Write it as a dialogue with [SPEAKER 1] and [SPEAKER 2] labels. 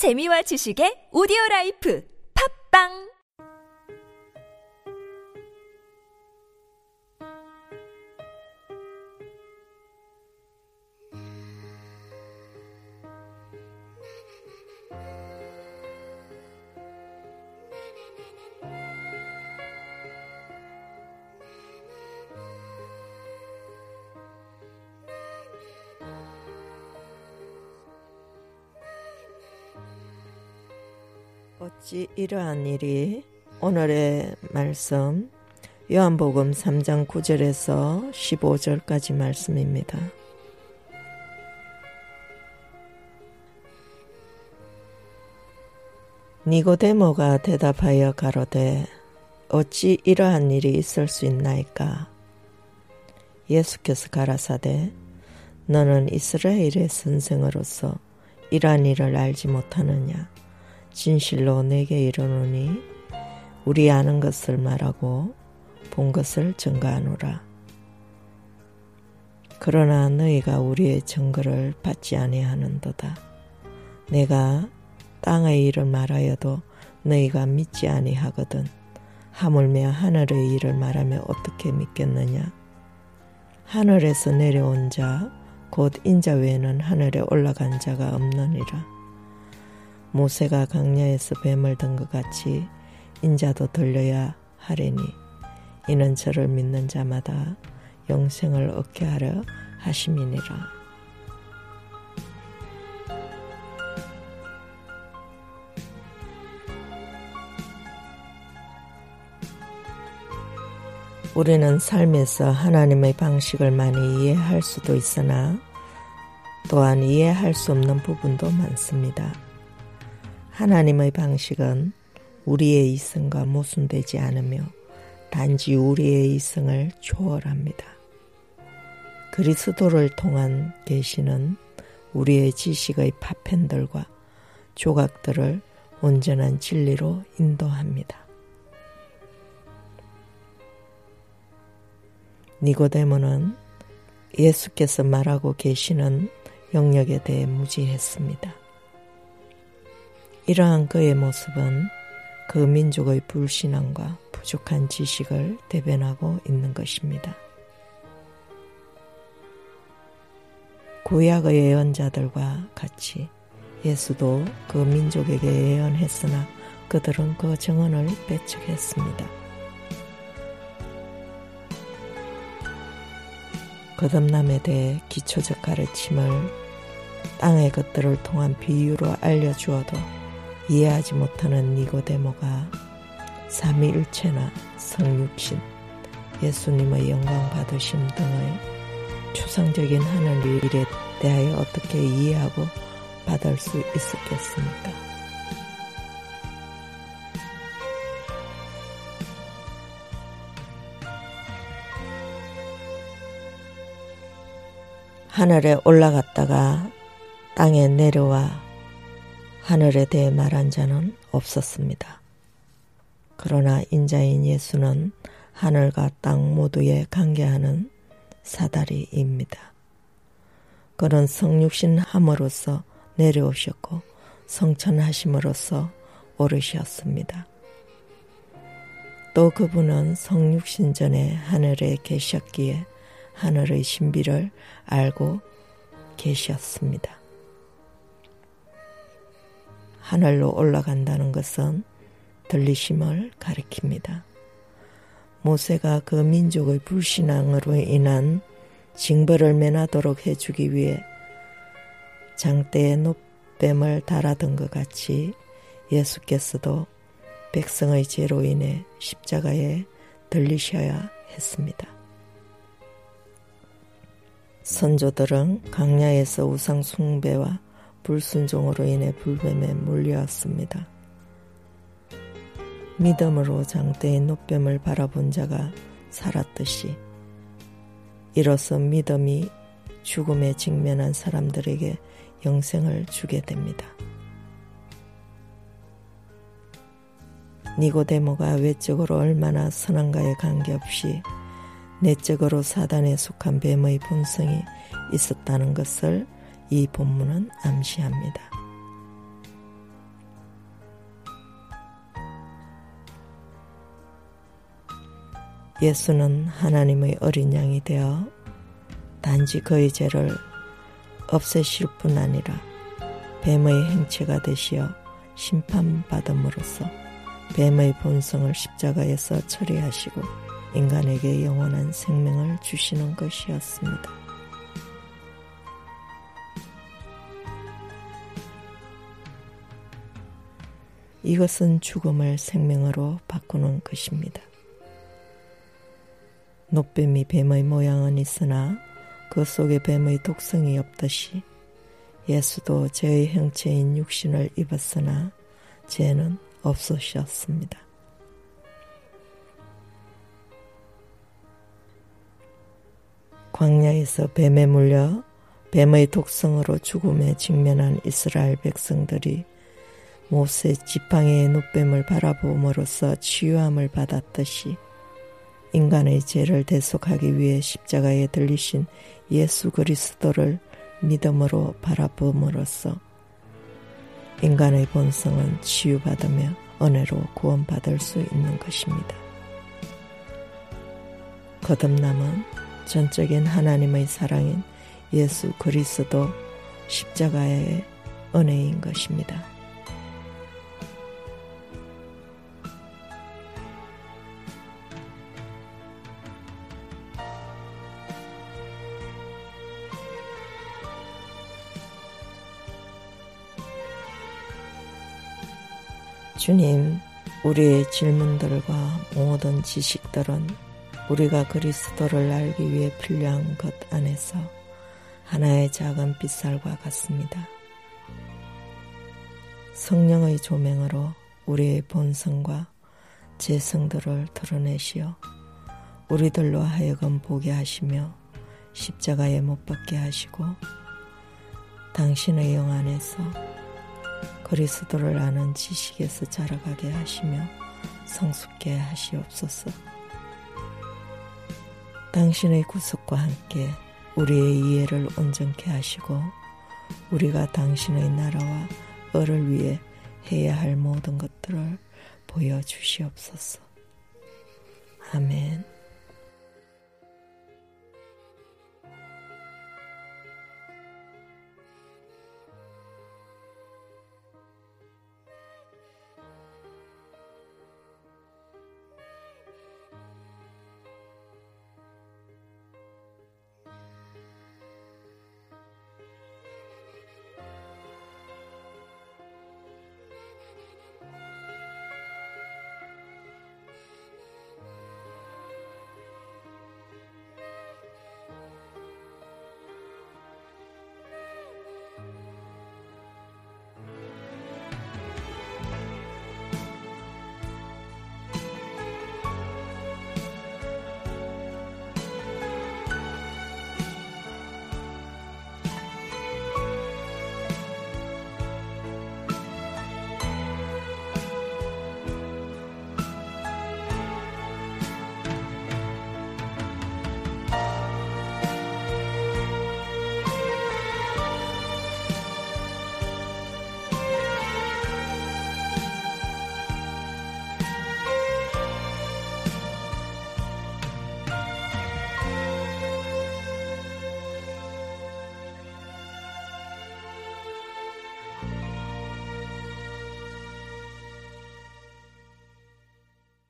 [SPEAKER 1] 재미와 지식의 오디오 라이프. 팝빵
[SPEAKER 2] 어찌 이러한 일이? 오늘의 말씀 요한복음 3장 9절에서 15절까지 말씀입니다. 니고데모가 대답하여 가로되 어찌 이러한 일이 있을 수 있나이까? 예수께서 가라사대 너는 이스라엘의 선생으로서 이러한 일을 알지 못하느냐 진실로 내게 이르노니 우리 아는 것을 말하고 본 것을 증거하노라. 그러나 너희가 우리의 증거를 받지 아니하는도다. 내가 땅의 일을 말하여도 너희가 믿지 아니하거든. 하물며 하늘의 일을 말하며 어떻게 믿겠느냐? 하늘에서 내려온 자, 곧 인자 외에는 하늘에 올라간 자가 없느니라. 모세가 강야에서 뱀을 든 것 같이 인자도 들려야 하리니 이는 저를 믿는 자마다 영생을 얻게 하려 하심이니라. 우리는 삶에서 하나님의 방식을 많이 이해할 수도 있으나 또한 이해할 수 없는 부분도 많습니다. 하나님의 방식은 우리의 이성과 모순되지 않으며 단지 우리의 이성을 초월합니다. 그리스도를 통한 계시는 우리의 지식의 파편들과 조각들을 온전한 진리로 인도합니다. 니고데모는 예수께서 말하고 계시는 영역에 대해 무지했습니다. 이러한 그의 모습은 그 민족의 불신앙과 부족한 지식을 대변하고 있는 것입니다. 구약의 예언자들과 같이 예수도 그 민족에게 예언했으나 그들은 그 정언을 배척했습니다. 거듭남에 대해 기초적 가르침을 땅의 것들을 통한 비유로 알려주어도 이해하지 못하는 니고데모가 삼위일체나 성육신, 예수님의 영광 받으심 등의 추상적인 하늘 일에 대하여 어떻게 이해하고 받을 수 있었겠습니까? 하늘에 올라갔다가 땅에 내려와 하늘에 대해 말한 자는 없었습니다. 그러나 인자인 예수는 하늘과 땅 모두에 관계하는 사다리입니다. 그는 성육신 함으로써 내려오셨고 성천하심으로써 오르셨습니다. 또 그분은 성육신 전에 하늘에 계셨기에 하늘의 신비를 알고 계셨습니다. 하늘로 올라간다는 것은 들리심을 가리킵니다. 모세가 그 민족의 불신앙으로 인한 징벌을 면하도록 해주기 위해 장대에 노뱀을 달아둔 것 같이 예수께서도 백성의 죄로 인해 십자가에 들리셔야 했습니다. 선조들은 강야에서 우상 숭배와 불순종으로 인해 불뱀에 물려왔습니다. 믿음으로 장대의 노뱀을 바라본 자가 살았듯이 이로써 믿음이 죽음에 직면한 사람들에게 영생을 주게 됩니다. 니고데모가 외적으로 얼마나 선한가에 관계없이 내적으로 사단에 속한 뱀의 본성이 있었다는 것을 이 본문은 암시합니다. 예수는 하나님의 어린 양이 되어 단지 그의 죄를 없애실 뿐 아니라 뱀의 행체가 되시어 심판받음으로써 뱀의 본성을 십자가에서 처리하시고 인간에게 영원한 생명을 주시는 것이었습니다. 이것은 죽음을 생명으로 바꾸는 것입니다. 노뱀이 뱀의 모양은 있으나 그 속에 뱀의 독성이 없듯이 예수도 죄의 형체인 육신을 입었으나 죄는 없으셨습니다. 광야에서 뱀에 물려 뱀의 독성으로 죽음에 직면한 이스라엘 백성들이 모세 지팡이의 노뱀을 바라봄으로써 치유함을 받았듯이 인간의 죄를 대속하기 위해 십자가에 들리신 예수 그리스도를 믿음으로 바라봄으로써 인간의 본성은 치유받으며 은혜로 구원받을 수 있는 것입니다. 거듭남은 전적인 하나님의 사랑인 예수 그리스도 십자가의 은혜인 것입니다. 주님, 우리의 질문들과 모든 지식들은 우리가 그리스도를 알기 위해 필요한 것 안에서 하나의 작은 빗살과 같습니다. 성령의 조명으로 우리의 본성과 재성들을 드러내시어 우리들로 하여금 보게 하시며 십자가에 못 박게 하시고 당신의 영 안에서 그리스도를 아는 지식에서 자라가게 하시며 성숙게 하시옵소서. 당신의 구속과 함께 우리의 이해를 온전케 하시고 우리가 당신의 나라와 을을 위해 해야 할 모든 것들을 보여주시옵소서. 아멘.